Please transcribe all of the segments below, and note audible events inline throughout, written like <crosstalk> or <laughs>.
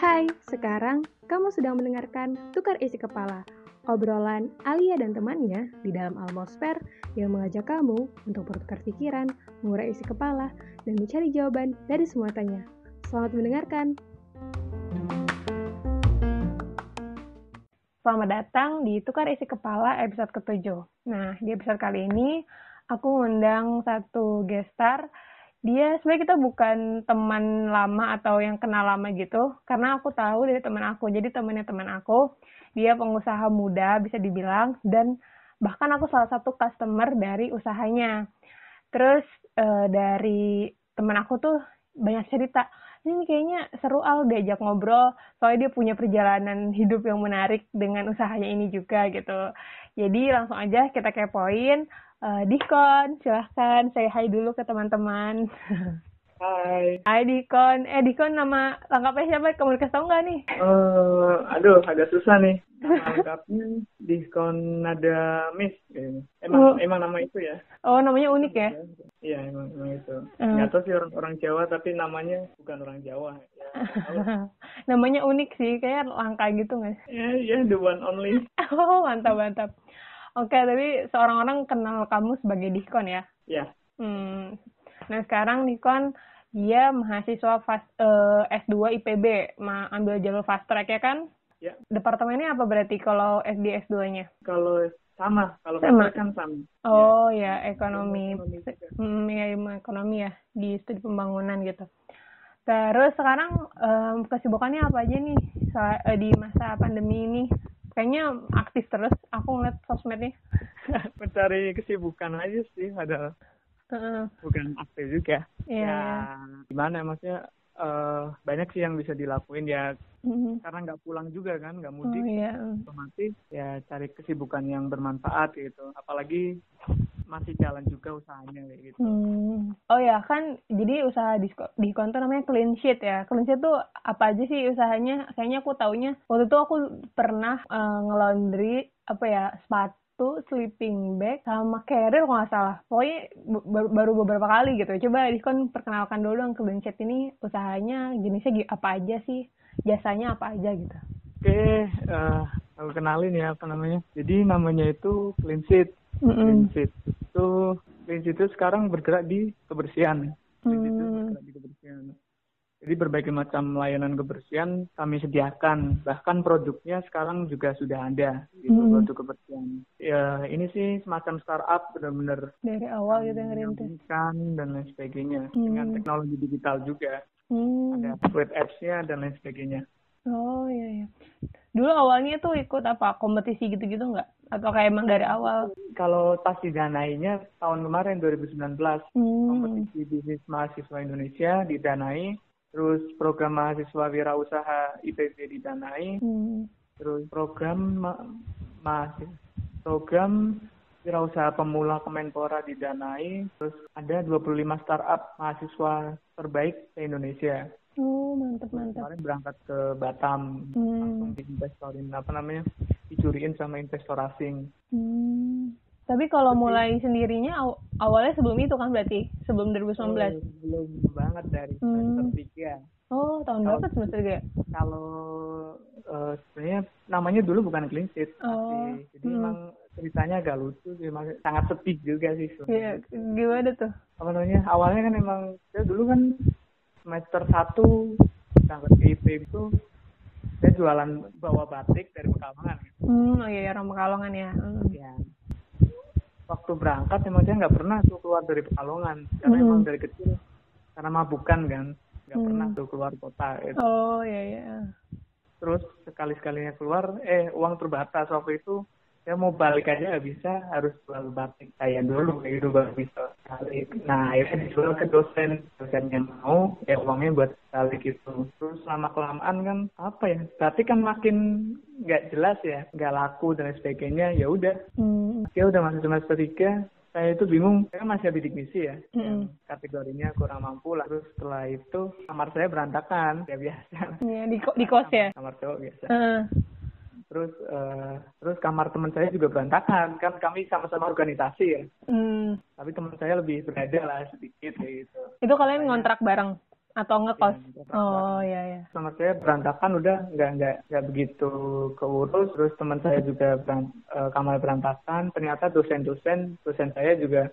Hai, sekarang kamu sedang mendengarkan Tukar Isi Kepala, obrolan Alia dan temannya di dalam Almosfer yang mengajak kamu untuk bertukar pikiran, mengurai isi kepala, dan mencari jawaban dari semua tanya. Selamat mendengarkan! Selamat datang di Tukar Isi Kepala episode ketujuh. Nah, di episode kali ini aku ngundang satu gestar dia sebenarnya kita bukan teman lama atau yang kenal lama gitu. Karena aku tahu dari teman aku. Jadi temannya teman aku. Dia pengusaha muda bisa dibilang. Dan bahkan aku salah satu customer dari usahanya. Terus uh, dari teman aku tuh banyak cerita ini kayaknya seru al diajak ngobrol. Soalnya dia punya perjalanan hidup yang menarik dengan usahanya ini juga gitu. Jadi langsung aja kita kepoin uh, Dikon, silahkan saya hai dulu ke teman-teman. Hai. Hai Dikon. Eh Dikon nama lengkapnya siapa? Kamu dikasih tau nggak nih? Uh, aduh, agak susah nih. Nama lengkapnya Dikon Nada Miss. Emang oh. emang nama itu ya? Oh namanya unik ya? Iya emang, emang itu. Uh. Nggak tahu sih orang orang Jawa tapi namanya bukan orang Jawa. Ya, <laughs> namanya unik sih, kayak langka gitu nggak? Ya, ya the one only. <laughs> oh mantap mantap. Oke, tapi seorang orang kenal kamu sebagai Dikon ya? Iya. Hmm. Nah, sekarang Dikon dia mahasiswa fast, uh, S2 IPB, ma ambil jalur fast track ya kan? Ya. Departemennya apa berarti kalau SD S2-nya? Kalau sama, kalau sama kan sama. Oh ya, ya ekonomi. Ekonomi, hmm, ya, ekonomi ya di studi pembangunan gitu. Terus sekarang um, kesibukannya apa aja nih eh, di masa pandemi ini? Kayaknya aktif terus. Aku ngeliat sosmednya <laughs> mencari kesibukan aja sih padahal uh, bukan aktif juga. Yeah. ya gimana maksudnya uh, banyak sih yang bisa dilakuin ya. Mm-hmm. karena nggak pulang juga kan nggak mudik. Oh, yeah. otomatis ya cari kesibukan yang bermanfaat gitu. Apalagi masih jalan juga usahanya kayak gitu. Hmm. Oh ya kan, jadi usaha di di konten namanya Clean Sheet ya. Clean Sheet tuh apa aja sih usahanya? Kayaknya aku taunya waktu itu aku pernah uh, ngelondri apa ya sepatu, sleeping bag, sama carrier kalau nggak salah. Pokoknya baru beberapa kali gitu. Coba Diskon perkenalkan dulu dong Clean Sheet ini usahanya jenisnya apa aja sih? Jasanya apa aja gitu? Oke, okay, uh, eh, aku kenalin ya apa namanya. Jadi namanya itu Clean Sheet Mm -hmm. Prinsip itu prinsip itu sekarang bergerak di kebersihan. Prinsip itu bergerak di kebersihan. Jadi berbagai macam layanan kebersihan kami sediakan. Bahkan produknya sekarang juga sudah ada gitu mm. produk kebersihan. Ya ini sih semacam startup benar-benar dari awal gitu ngerintis dan lain sebagainya mm. dengan teknologi digital juga. Mm. Ada web apps-nya dan lain sebagainya. Oh iya iya. Dulu awalnya tuh ikut apa kompetisi gitu-gitu nggak? atau kayak emang dari awal? Kalau pas didanainya tahun kemarin 2019 hmm. kompetisi bisnis mahasiswa Indonesia didanai, terus program mahasiswa wirausaha IPB didanai, hmm. terus program ma mahasiswa program wirausaha pemula Kemenpora didanai, terus ada 25 startup mahasiswa terbaik di Indonesia. Oh, mantap mantap. Kemarin berangkat ke Batam, hmm. langsung diinvestorin apa namanya? dicuriin sama investor asing. Hmm. Tapi kalau mulai sendirinya aw awalnya sebelum itu kan berarti sebelum 2019? Oh, belum banget dari semester hmm. 3. Oh, tahun berapa semester 3? Kalau uh, sebenarnya namanya dulu bukan clean sheet. Oh. Jadi hmm. emang ceritanya agak lucu sih, sangat sepi juga sih. Iya, gimana tuh? Apa namanya? Awalnya kan emang ya dulu kan semester 1 berangkat ke IP itu saya jualan bawa batik dari Pekalongan. Hmm, oh iya, orang Pekalongan ya. Hmm. Ya. Waktu berangkat emang saya nggak pernah tuh keluar dari Pekalongan karena hmm. emang dari kecil karena mabukan kan nggak hmm. pernah tuh keluar kota. Gitu. Oh iya iya. Terus sekali sekalinya keluar, eh uang terbatas waktu itu ya mau balik aja nggak bisa harus jual batik saya dulu gitu baru bisa nah akhirnya dijual ke dosen dosen yang mau ya uangnya buat balik itu terus lama kelamaan kan apa ya batik kan makin nggak jelas ya nggak laku dan sebagainya ya udah hmm. ya udah masuk semester tiga saya itu bingung, saya masih bidik misi ya, mm kategorinya kurang mampu lah. Terus setelah itu kamar saya berantakan, ya biasa. Iya, di, ko di kos ya? Kamar cowok biasa. Uh terus uh, terus kamar teman saya juga berantakan. Kan kami sama-sama organisasi ya. Hmm. tapi teman saya lebih berada lah sedikit kayak gitu. Itu kalian ngontrak bareng atau ngekos ya, oh iya iya. Sama saya berantakan udah nggak nggak nggak begitu keurus. Terus teman saya juga berant, uh, kamar berantakan. Ternyata dosen-dosen dosen saya juga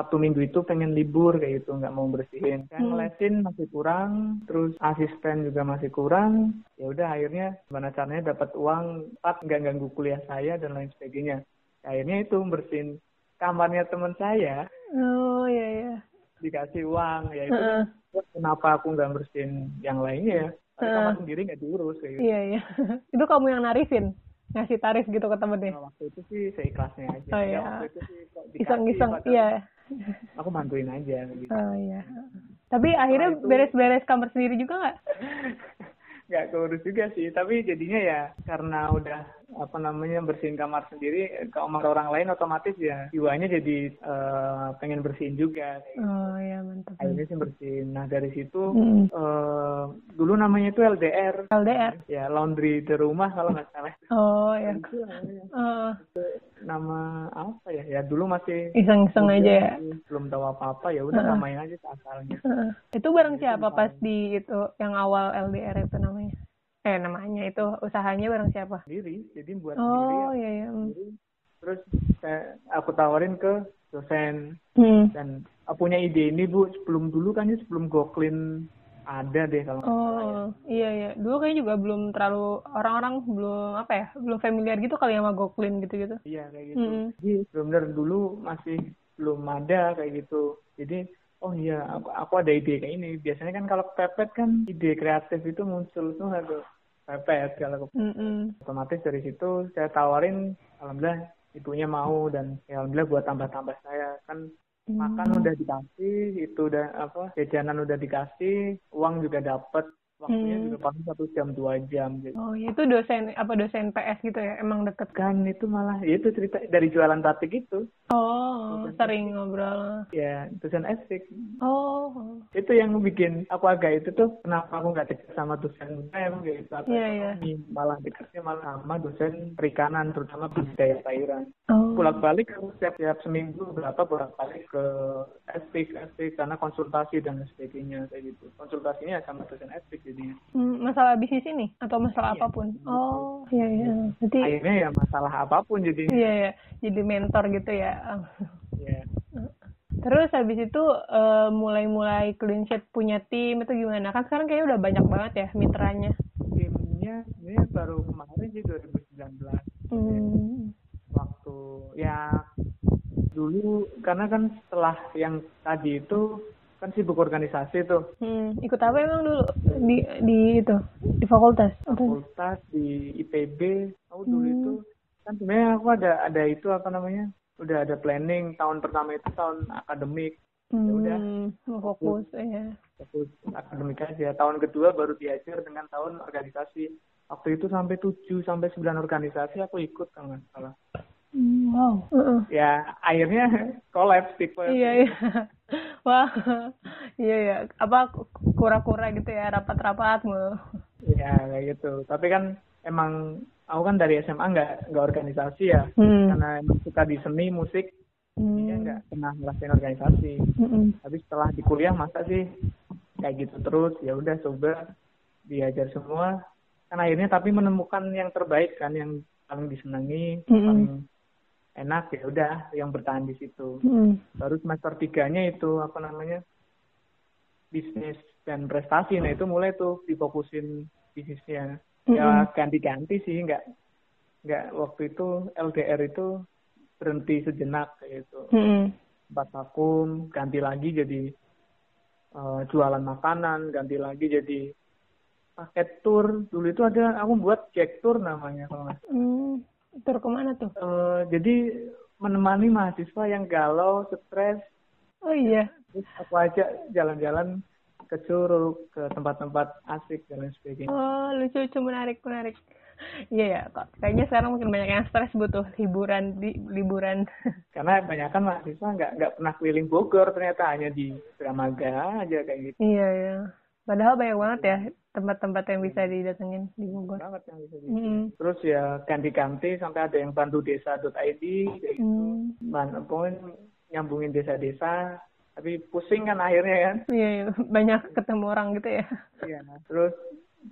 Sabtu Minggu itu pengen libur kayak gitu nggak mau bersihin kan hmm. lesin masih kurang terus asisten juga masih kurang ya udah akhirnya gimana caranya dapat uang empat nggak ganggu kuliah saya dan lain sebagainya akhirnya itu bersihin kamarnya teman saya oh iya iya dikasih uang ya itu uh -uh. kenapa aku nggak bersihin yang lainnya ya uh -uh. kamar sendiri nggak diurus kayak gitu. iya iya <laughs> itu kamu yang narifin ngasih tarif gitu ke temennya? Nah, waktu itu sih seikhlasnya aja. Oh, iya. Ya, waktu itu sih iseng-iseng, iya aku bantuin aja gitu. Oh iya. Tapi akhirnya beres-beres kamar sendiri juga nggak? <laughs> nggak keurus juga sih, tapi jadinya ya karena udah apa namanya bersihin kamar sendiri kamar orang lain otomatis ya jiwanya jadi uh, pengen bersihin juga. Oh ya mantap akhirnya sih bersihin. Nah dari situ mm. uh, dulu namanya itu LDR LDR ya laundry di rumah kalau nggak salah. Oh ya uh. nama apa ya? Ya dulu masih iseng-iseng aja ya? belum tahu apa-apa. Ya udah uh. namain aja asalnya uh. itu bareng siapa pas di itu yang awal LDR itu namanya eh namanya itu usahanya bareng siapa? Sendiri, jadi buat oh, sendiri. Oh iya iya. Sendiri. Terus saya, aku tawarin ke dosen hmm. dan aku punya ide ini bu sebelum dulu kan ya sebelum goklin ada deh kalau oh iya iya dulu kayaknya juga belum terlalu orang-orang belum apa ya belum familiar gitu kali sama goklin gitu gitu iya kayak gitu hmm. jadi benar dulu masih belum ada kayak gitu jadi oh iya aku, aku ada ide kayak ini. Biasanya kan kalau pepet kan ide kreatif itu muncul tuh. Aku pepet kalau mm -mm. otomatis dari situ saya tawarin alhamdulillah ibunya mau dan ya alhamdulillah buat tambah-tambah saya. Kan mm. makan udah dikasih itu udah apa jajanan udah dikasih uang juga dapet waktunya hmm. juga paling satu jam dua jam gitu. Oh itu dosen apa dosen PS gitu ya emang deket kan itu malah ya itu cerita dari jualan batik itu. Oh dosen sering ngobrol. Ya dosen esik. Oh. Itu yang bikin aku agak itu tuh kenapa aku nggak dekat sama dosen saya gitu. Iya iya. Malah dekatnya malah sama dosen perikanan terutama budidaya sayuran. Oh. Pulang balik aku setiap setiap seminggu berapa bolak balik ke esik esik karena konsultasi dan sebagainya kayak gitu. Konsultasinya sama dosen esik jadinya. Masalah bisnis ini atau masalah iya. apa pun? Oh, iya iya. Jadi akhirnya ya masalah apa pun jadi. Iya iya, jadi mentor gitu ya. Iya. Terus habis itu uh, mulai-mulai clean sheet punya tim itu gimana? Kan sekarang kayaknya udah banyak banget ya mitranya. Timnya ini baru kemarin sih 2019. Hmm. Waktu ya dulu karena kan setelah yang tadi itu kan sibuk organisasi tuh. Hmm, ikut apa emang dulu di di itu di fakultas? Fakultas di IPB. Aku dulu hmm. itu kan sebenarnya aku ada ada itu apa namanya? Udah ada planning tahun pertama itu tahun akademik. Ya hmm, ya udah fokus ya. Fokus akademik aja. Tahun kedua baru diajar dengan tahun organisasi. Waktu itu sampai 7 sampai 9 organisasi aku ikut kalau nggak salah. Wow. Uh -uh. Ya akhirnya kolaps tipe. Iya iya. Wah, iya ya. Apa kura-kura gitu ya, rapat-rapat mulu. Iya kayak gitu. Tapi kan emang aku kan dari SMA nggak nggak organisasi ya, hmm. karena emang suka di seni musik. Hmm. nggak pernah ngerasain organisasi. Hmm. Tapi setelah di kuliah masa sih kayak gitu terus ya udah coba diajar semua kan akhirnya tapi menemukan yang terbaik kan yang paling disenangi hmm. paling enak ya udah yang bertahan di situ. Hmm. Baru semester tiganya itu apa namanya bisnis dan prestasi. Nah itu mulai tuh difokusin bisnisnya. Hmm. Ya ganti-ganti sih nggak nggak waktu itu LDR itu berhenti sejenak gitu. Hmm. Empat vakum, ganti lagi jadi uh, jualan makanan, ganti lagi jadi paket tour. Dulu itu ada aku buat Jack Tour namanya kalau nggak. Hmm Tur ke mana tuh? Uh, jadi menemani mahasiswa yang galau, stres. Oh iya. Terus aku aja jalan-jalan ke Curug, ke tempat-tempat asik dan lain sebagainya. Oh, lucu-lucu, menarik, menarik. Iya ya, kok. Kayaknya sekarang mungkin banyak yang stres butuh hiburan di liburan. <laughs> Karena banyak kan mahasiswa nggak nggak pernah keliling Bogor, ternyata hanya di Dramaga aja kayak gitu. Iya ya. Padahal banyak banget ya tempat-tempat yang bisa didatengin di Bogor. Banget yang bisa didatengin. Mm. Terus ya ganti-ganti sampai ada yang bantu desa.id kayak gitu. Mm. Pokoknya nyambungin desa-desa, tapi pusing kan akhirnya kan iya, iya. banyak ketemu orang gitu ya iya terus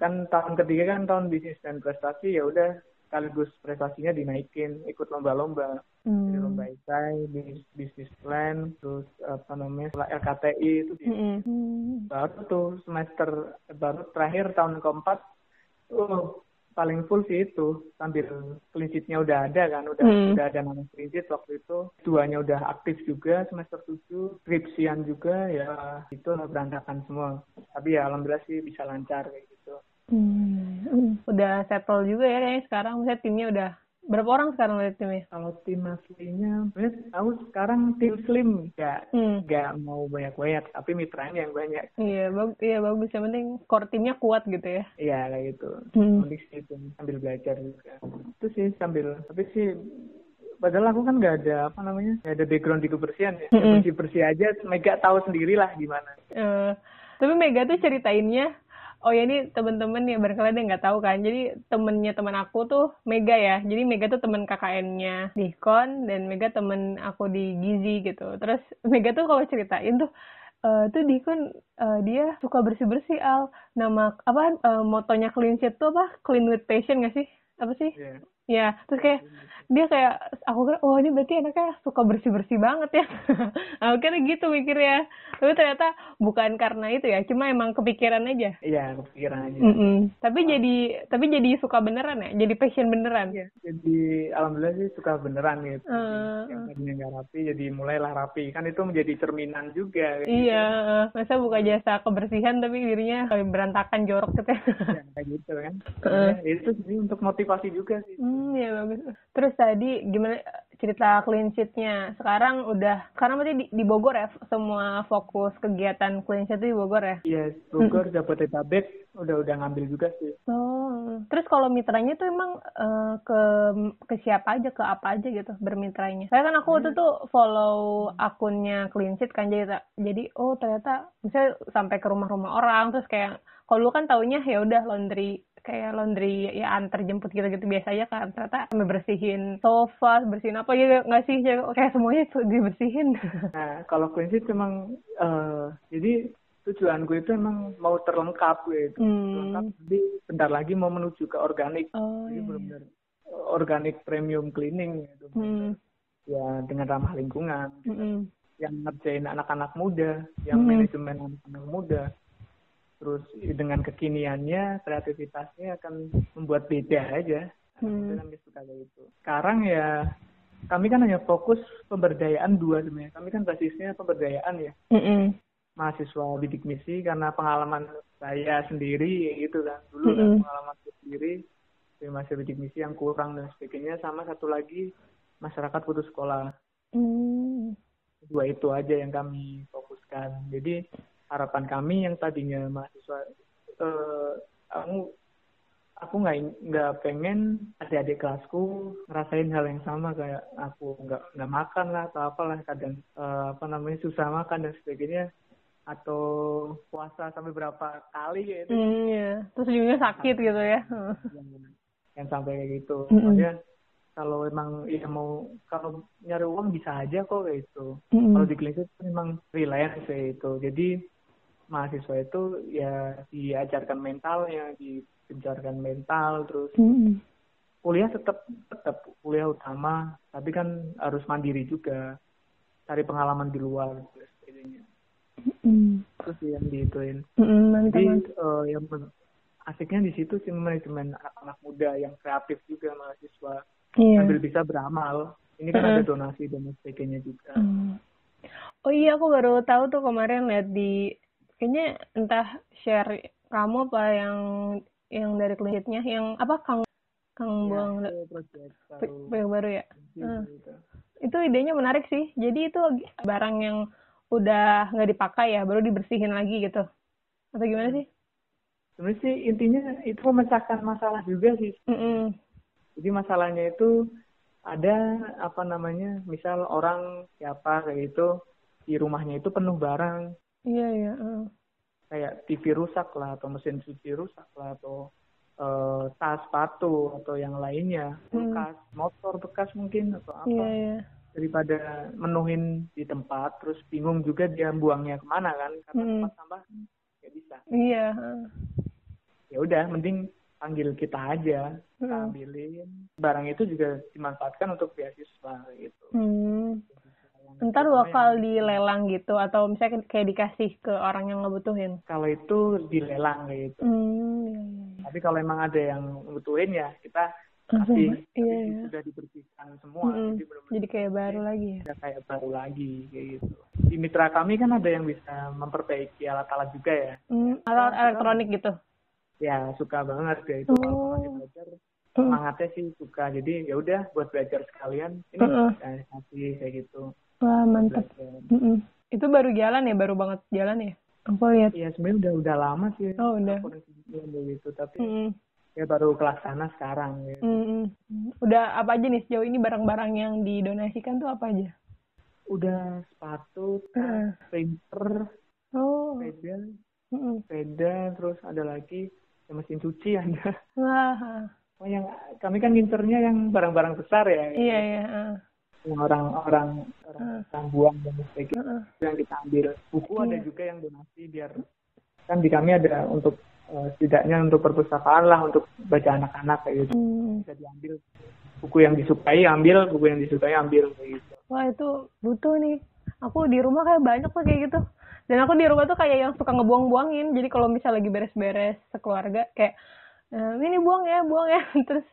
kan tahun ketiga kan tahun bisnis dan prestasi ya udah sekaligus prestasinya dinaikin ikut lomba-lomba hmm. Jadi lomba esai bisnis bisnis plan terus apa namanya LKTI itu hmm. baru tuh semester baru terakhir tahun keempat uh paling full sih itu sambil klinsitnya udah ada kan udah hmm. udah ada nama klinsit waktu itu duanya udah aktif juga semester tujuh skripsian juga ya itu berantakan semua tapi ya alhamdulillah sih bisa lancar kayak gitu hmm. udah settle juga ya kayaknya sekarang misalnya timnya udah Berapa orang sekarang dari timnya? Kalau tim aslinya, aku sekarang tim slim, nggak hmm. nggak mau banyak banyak, tapi mitranya yang banyak. Iya, bagus, iya bagus. Yang penting core timnya kuat gitu ya? Iya kayak gitu. Hmm. Itu sambil belajar juga. Itu sih sambil, tapi sih padahal aku kan nggak ada apa namanya nggak ada background di kebersihan ya, -hmm. bersih bersih aja Mega tahu sendiri lah gimana. Uh, tapi Mega tuh ceritainnya oh ya ini temen-temen ya barangkali dia nggak tahu kan. Jadi temennya teman aku tuh Mega ya. Jadi Mega tuh temen KKN-nya Dikon dan Mega temen aku di Gizi gitu. Terus <laughs> Mega tuh kalau ceritain tuh Uh, tuh Dikon uh, dia suka bersih bersih al. Nama apa uh, motonya clean sheet tuh apa? Clean with passion gak sih? Apa sih? Yeah. Ya terus kayak dia kayak aku kira oh ini berarti anaknya suka bersih bersih banget ya. <laughs> Aku kira gitu mikirnya. Tapi ternyata bukan karena itu ya cuma emang kepikiran aja. Iya kepikiran aja. Mm -mm. tapi oh. jadi tapi jadi suka beneran ya? Jadi passion beneran? Ya, jadi alhamdulillah sih suka beneran gitu. Uh, yang tadinya nggak rapi jadi mulailah rapi. Kan itu menjadi cerminan juga gitu. iya masa buka jasa kebersihan tapi dirinya berantakan jorok gitu ya, ya kayak gitu kan. Uh. <laughs> ya, itu sih untuk motivasi juga sih hmm, ya bagus. Terus tadi gimana cerita clean sheet-nya. Sekarang udah, karena berarti di, di Bogor ya, semua fokus kegiatan clean sheet itu di Bogor ya? Iya, yes, Bogor, Jabodetabek udah udah ngambil juga sih. Oh, terus kalau mitranya tuh emang uh, ke ke siapa aja, ke apa aja gitu bermitranya? Saya kan aku waktu hmm. tuh follow akunnya clean sheet kan jadi jadi oh ternyata misalnya sampai ke rumah-rumah orang terus kayak kalau lu kan taunya ya udah laundry kayak laundry ya antar jemput gitu-gitu biasa aja kan ternyata bersihin sofa bersihin apa ya nggak sih kayak semuanya dibersihin <laughs> nah kalau sih memang uh, jadi tujuanku itu emang mau terlengkap gitu hmm. terlengkap jadi bentar lagi mau menuju ke organik oh, jadi iya. benar-benar organik premium cleaning gitu hmm. ya dengan ramah lingkungan gitu. hmm. yang ngerjain anak-anak muda yang hmm. manajemen anak-anak muda terus dengan kekiniannya kreativitasnya akan membuat beda aja hmm. kami suka kayak itu sekarang ya kami kan hanya fokus pemberdayaan dua sebenarnya kami kan basisnya pemberdayaan ya mm -mm. mahasiswa bidik misi karena pengalaman saya sendiri gitu kan dulu mm -mm. kan pengalaman sendiri dari mahasiswa bidik misi yang kurang dan sebagainya sama satu lagi masyarakat putus sekolah mm. dua itu aja yang kami fokuskan jadi harapan kami yang tadinya mahasiswa uh, aku aku nggak nggak pengen adik-adik kelasku ngerasain hal yang sama kayak aku nggak nggak makan lah atau apalah kadang uh, apa namanya susah makan dan sebagainya atau puasa sampai berapa kali gitu. Mm, iya. Terus juga sakit nah, gitu ya. Yang, yang sampai kayak gitu. Mm -hmm. Maksudnya kalau emang ya mau kalau nyari uang bisa aja kok kayak itu. Mm -hmm. Kalau di klinik itu memang freelance kayak itu. Jadi mahasiswa itu ya diajarkan mentalnya, digencarkan mental, terus hmm. kuliah tetap tetap kuliah utama, tapi kan harus mandiri juga, cari pengalaman di luar sebagainya. Hmm. Terus yang diituin. Hmm, Jadi uh, yang asiknya di situ sih manajemen anak-anak muda yang kreatif juga mahasiswa yeah. sambil bisa beramal. Ini kan hmm. ada donasi dan sebagainya juga. Hmm. Oh iya, aku baru tahu tuh kemarin lihat di kayaknya entah share kamu apa yang yang dari kliniknya yang apa kang kang ya, buang baru. baru ya? Hmm. itu idenya menarik sih. Jadi itu barang yang udah nggak dipakai ya baru dibersihin lagi gitu. Atau gimana sih? Sebenarnya sih intinya itu memecahkan masalah juga sih. Mm -mm. jadi masalahnya itu ada apa namanya misal orang siapa kayak itu di rumahnya itu penuh barang Iya iya. Uh. Kayak TV rusak lah atau mesin cuci rusak lah atau uh, tas sepatu atau yang lainnya, hmm. bekas motor bekas mungkin atau apa. Iya iya. daripada menuhin di tempat terus bingung juga dia buangnya ke mana kan karena hmm. tempat sampah nggak bisa iya ya udah mending panggil kita aja kita hmm. ambilin barang itu juga dimanfaatkan untuk beasiswa gitu hmm. Ntar bakal dilelang gitu atau misalnya kayak dikasih ke orang yang ngebutuhin? Kalau itu dilelang gitu. Hmm, iya, iya. tapi kalau emang ada yang ngebutuhin ya kita tapi iya, iya. sudah dibersihkan semua mm-hmm. jadi, jadi kayak baru lagi ya? kayak baru lagi kayak gitu. Di mitra kami kan ada yang bisa memperbaiki alat-alat juga ya. Mm, alat nah, elektronik gitu? Ya suka banget ya itu. Oh. kalau belajar semangatnya sih suka. Jadi ya udah buat belajar sekalian ini uh-uh. kasih kayak gitu wah mantap mm-hmm. itu baru jalan ya baru banget jalan ya aku lihat iya sebenarnya udah udah lama sih oh udah gitu tapi mm-hmm ya baru pelaksana sekarang gitu. Mm-hmm. Udah apa aja nih sejauh ini barang-barang yang didonasikan tuh apa aja? Udah sepatu, uh. printer, oh. sepeda, mm-hmm. sepeda, terus ada lagi ya mesin cuci ada. Wah. Oh, yang kami kan ngincernya yang barang-barang besar ya. Iya iya. Uh. Orang-orang orang uh. buang dan sebagainya uh. yang kita ambil. Buku yeah. ada juga yang donasi biar kan di kami ada untuk uh, setidaknya untuk perpustakaan lah untuk baca anak-anak kayak gitu hmm. bisa diambil buku yang disukai ambil buku yang disukai ambil kayak gitu wah itu butuh nih aku di rumah kayak banyak tuh kayak gitu dan aku di rumah tuh kayak yang suka ngebuang-buangin jadi kalau misalnya lagi beres-beres sekeluarga kayak e, ini buang ya buang ya <laughs> terus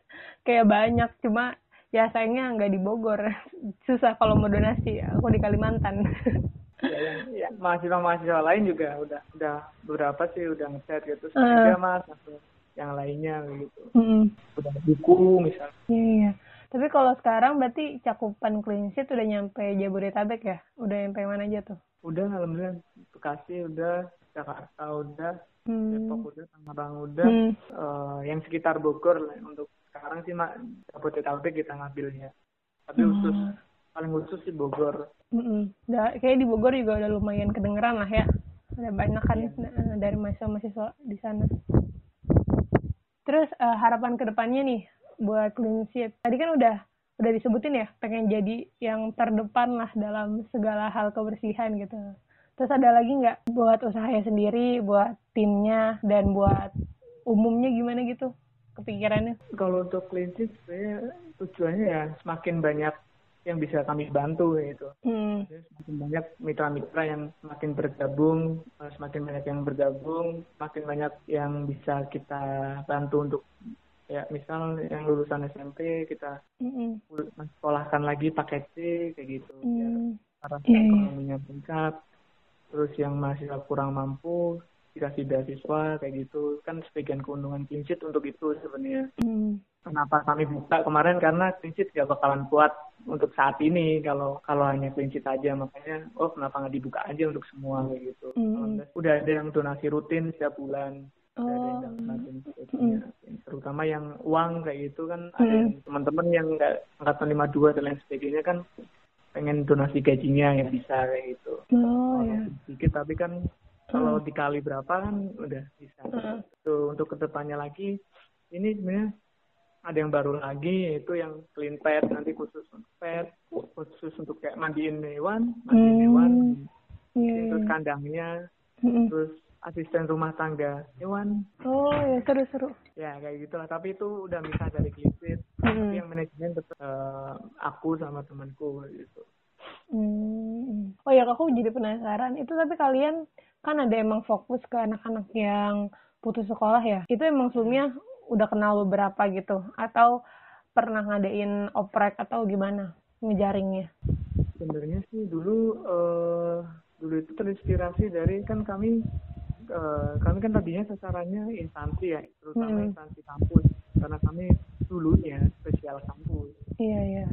kayak banyak cuma ya sayangnya nggak di Bogor <laughs> susah kalau mau donasi aku di Kalimantan <laughs> ya, ya, mahasiswa-mahasiswa lain juga udah udah beberapa sih udah ngechat gitu uh. mas atau yang lainnya gitu mm. udah buku misalnya iya, iya. tapi kalau sekarang berarti cakupan clean sheet udah nyampe Jabodetabek ya udah nyampe mana aja tuh udah alhamdulillah Bekasi udah Jakarta udah hmm. Depok udah Tangerang udah hmm. uh, yang sekitar Bogor lah untuk sekarang sih mak Jabodetabek kita ngambilnya tapi hmm. khusus paling khusus sih Bogor Mm -mm. kayak di Bogor juga udah lumayan kedengeran lah ya. Ada banyak kan yeah. dari mahasiswa-mahasiswa di sana. Terus uh, harapan ke depannya nih buat clean sheet. Tadi kan udah udah disebutin ya pengen jadi yang terdepan lah dalam segala hal kebersihan gitu. Terus ada lagi nggak buat usahanya sendiri, buat timnya, dan buat umumnya gimana gitu kepikirannya? Kalau untuk sheet, saya tujuannya ya semakin banyak yang bisa kami bantu gitu. Hmm. Semakin banyak mitra-mitra yang semakin bergabung, eh, semakin banyak yang bergabung, semakin banyak yang bisa kita bantu untuk ya misal yang lulusan SMP kita mm sekolahkan lagi paket C kayak gitu mm. karena yeah. Iya. ekonominya meningkat terus yang mahasiswa kurang mampu dikasih beasiswa kayak gitu. Kan sebagian keuntungan prinsip untuk itu sebenarnya. Mm kenapa kami buka kemarin? Karena prinsip gak bakalan kuat untuk saat ini kalau kalau hanya prinsip aja. Makanya oh kenapa nggak dibuka aja untuk semua kayak gitu. Mm. udah ada yang donasi rutin setiap bulan. Oh. ada yang mm. terutama yang uang kayak gitu kan. Mm. ada teman-teman yang nggak angkatan lima dua dan lain sebagainya kan pengen donasi gajinya yang bisa kayak gitu. Oh, ya. sedikit tapi kan kalau mm. dikali berapa kan udah bisa mm. tuh untuk ke depannya lagi ini sebenarnya ada yang baru lagi yaitu yang clean pet nanti khusus untuk pet khusus untuk kayak mandiin hewan mandiin hmm. hewan yeah. terus iya. kandangnya hmm. terus asisten rumah tangga hewan oh ya seru-seru ya kayak gitulah tapi itu udah bisa dari klisit hmm. tapi yang manajemen tetap uh, aku sama temanku gitu hmm. oh ya aku jadi penasaran itu tapi kalian kan ada emang fokus ke anak-anak yang putus sekolah ya itu emang sebelumnya udah kenal beberapa gitu atau pernah ngadain oprek atau gimana ngejaringnya? Sebenarnya sih dulu uh, dulu itu terinspirasi dari kan kami uh, kami kan tadinya sasarannya instansi ya terutama hmm. instansi kampus karena kami dulunya spesial kampus. Iya iya.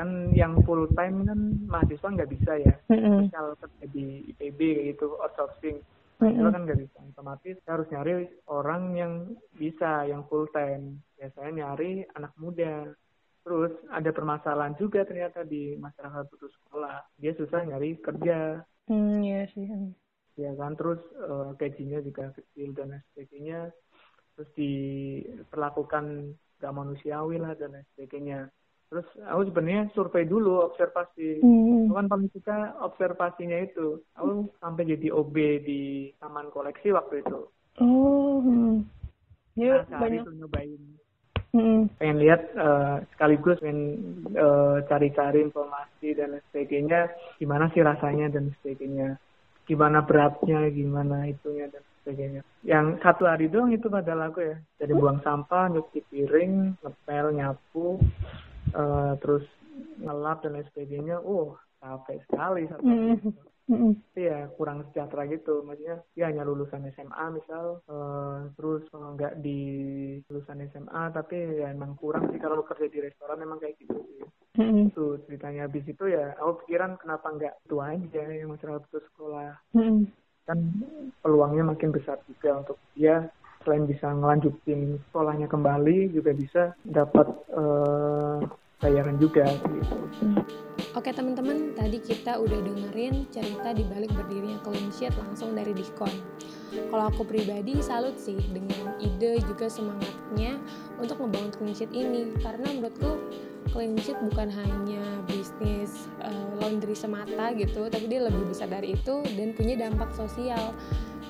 Kan yang full time kan mahasiswa nggak bisa ya, hmm. spesial di IPB kayak gitu outsourcing. Mm-hmm. kan nggak bisa otomatis harus nyari orang yang bisa yang full time. Biasanya nyari anak muda. Terus ada permasalahan juga ternyata di masyarakat putus sekolah. Dia susah nyari kerja. Hmm iya sih. Ya kan? Terus uh, gajinya juga kecil dan lain sebagainya. Terus diperlakukan gak manusiawi lah dan lain sebagainya terus aku sebenarnya survei dulu observasi. Hmm. kan paling suka observasinya itu. Aku sampai jadi OB di taman koleksi waktu itu. Oh hmm. Ya, nah, banyak. nyobain. Hmm. pengen lihat uh, sekaligus pengen uh, cari-cari informasi dan sebagainya. Gimana sih rasanya dan sebagainya. Gimana beratnya gimana itunya dan sebagainya. Yang satu hari doang itu pada lagu ya. Jadi buang sampah nyuci piring ngepel nyapu uh, terus ngelap dan lain sebagainya uh capek sekali satu mm -hmm. Mm-hmm. ya kurang sejahtera gitu maksudnya ya hanya lulusan SMA misal uh, terus nggak di lulusan SMA tapi ya emang kurang sih kalau kerja di restoran memang kayak gitu sih mm-hmm. itu ceritanya habis itu ya aku pikiran kenapa nggak itu aja yang masalah putus sekolah mm-hmm. kan peluangnya makin besar juga untuk dia selain bisa ngelanjutin sekolahnya kembali juga bisa dapat uh, bayaran juga gitu. Oke teman-teman, tadi kita udah dengerin cerita di balik berdirinya Clean Sheet langsung dari Diskon. Kalau aku pribadi salut sih dengan ide juga semangatnya untuk membangun Clean Sheet ini karena menurutku Clean Sheet bukan hanya bisnis uh, laundry semata gitu, tapi dia lebih besar dari itu dan punya dampak sosial.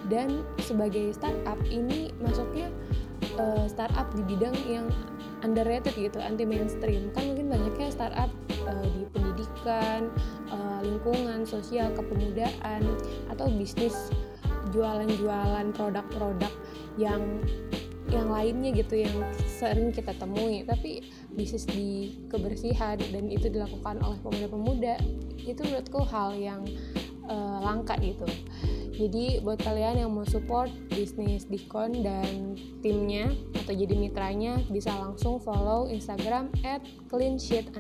Dan sebagai startup ini masuknya uh, startup di bidang yang underrated gitu, anti mainstream. Kan mungkin banyaknya startup uh, di pendidikan, uh, lingkungan, sosial, kepemudaan atau bisnis jualan-jualan produk-produk yang yang lainnya gitu yang sering kita temui tapi bisnis di kebersihan dan itu dilakukan oleh pemuda-pemuda itu menurutku hal yang uh, langka gitu jadi buat kalian yang mau support bisnis Dikon dan timnya atau jadi mitranya bisa langsung follow Instagram at cleansheet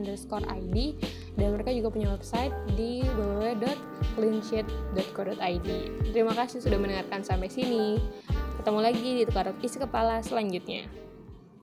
dan mereka juga punya website di www.cleansheet.co.id Terima kasih sudah mendengarkan sampai sini. Ketemu lagi di Tukar Isi Kepala selanjutnya.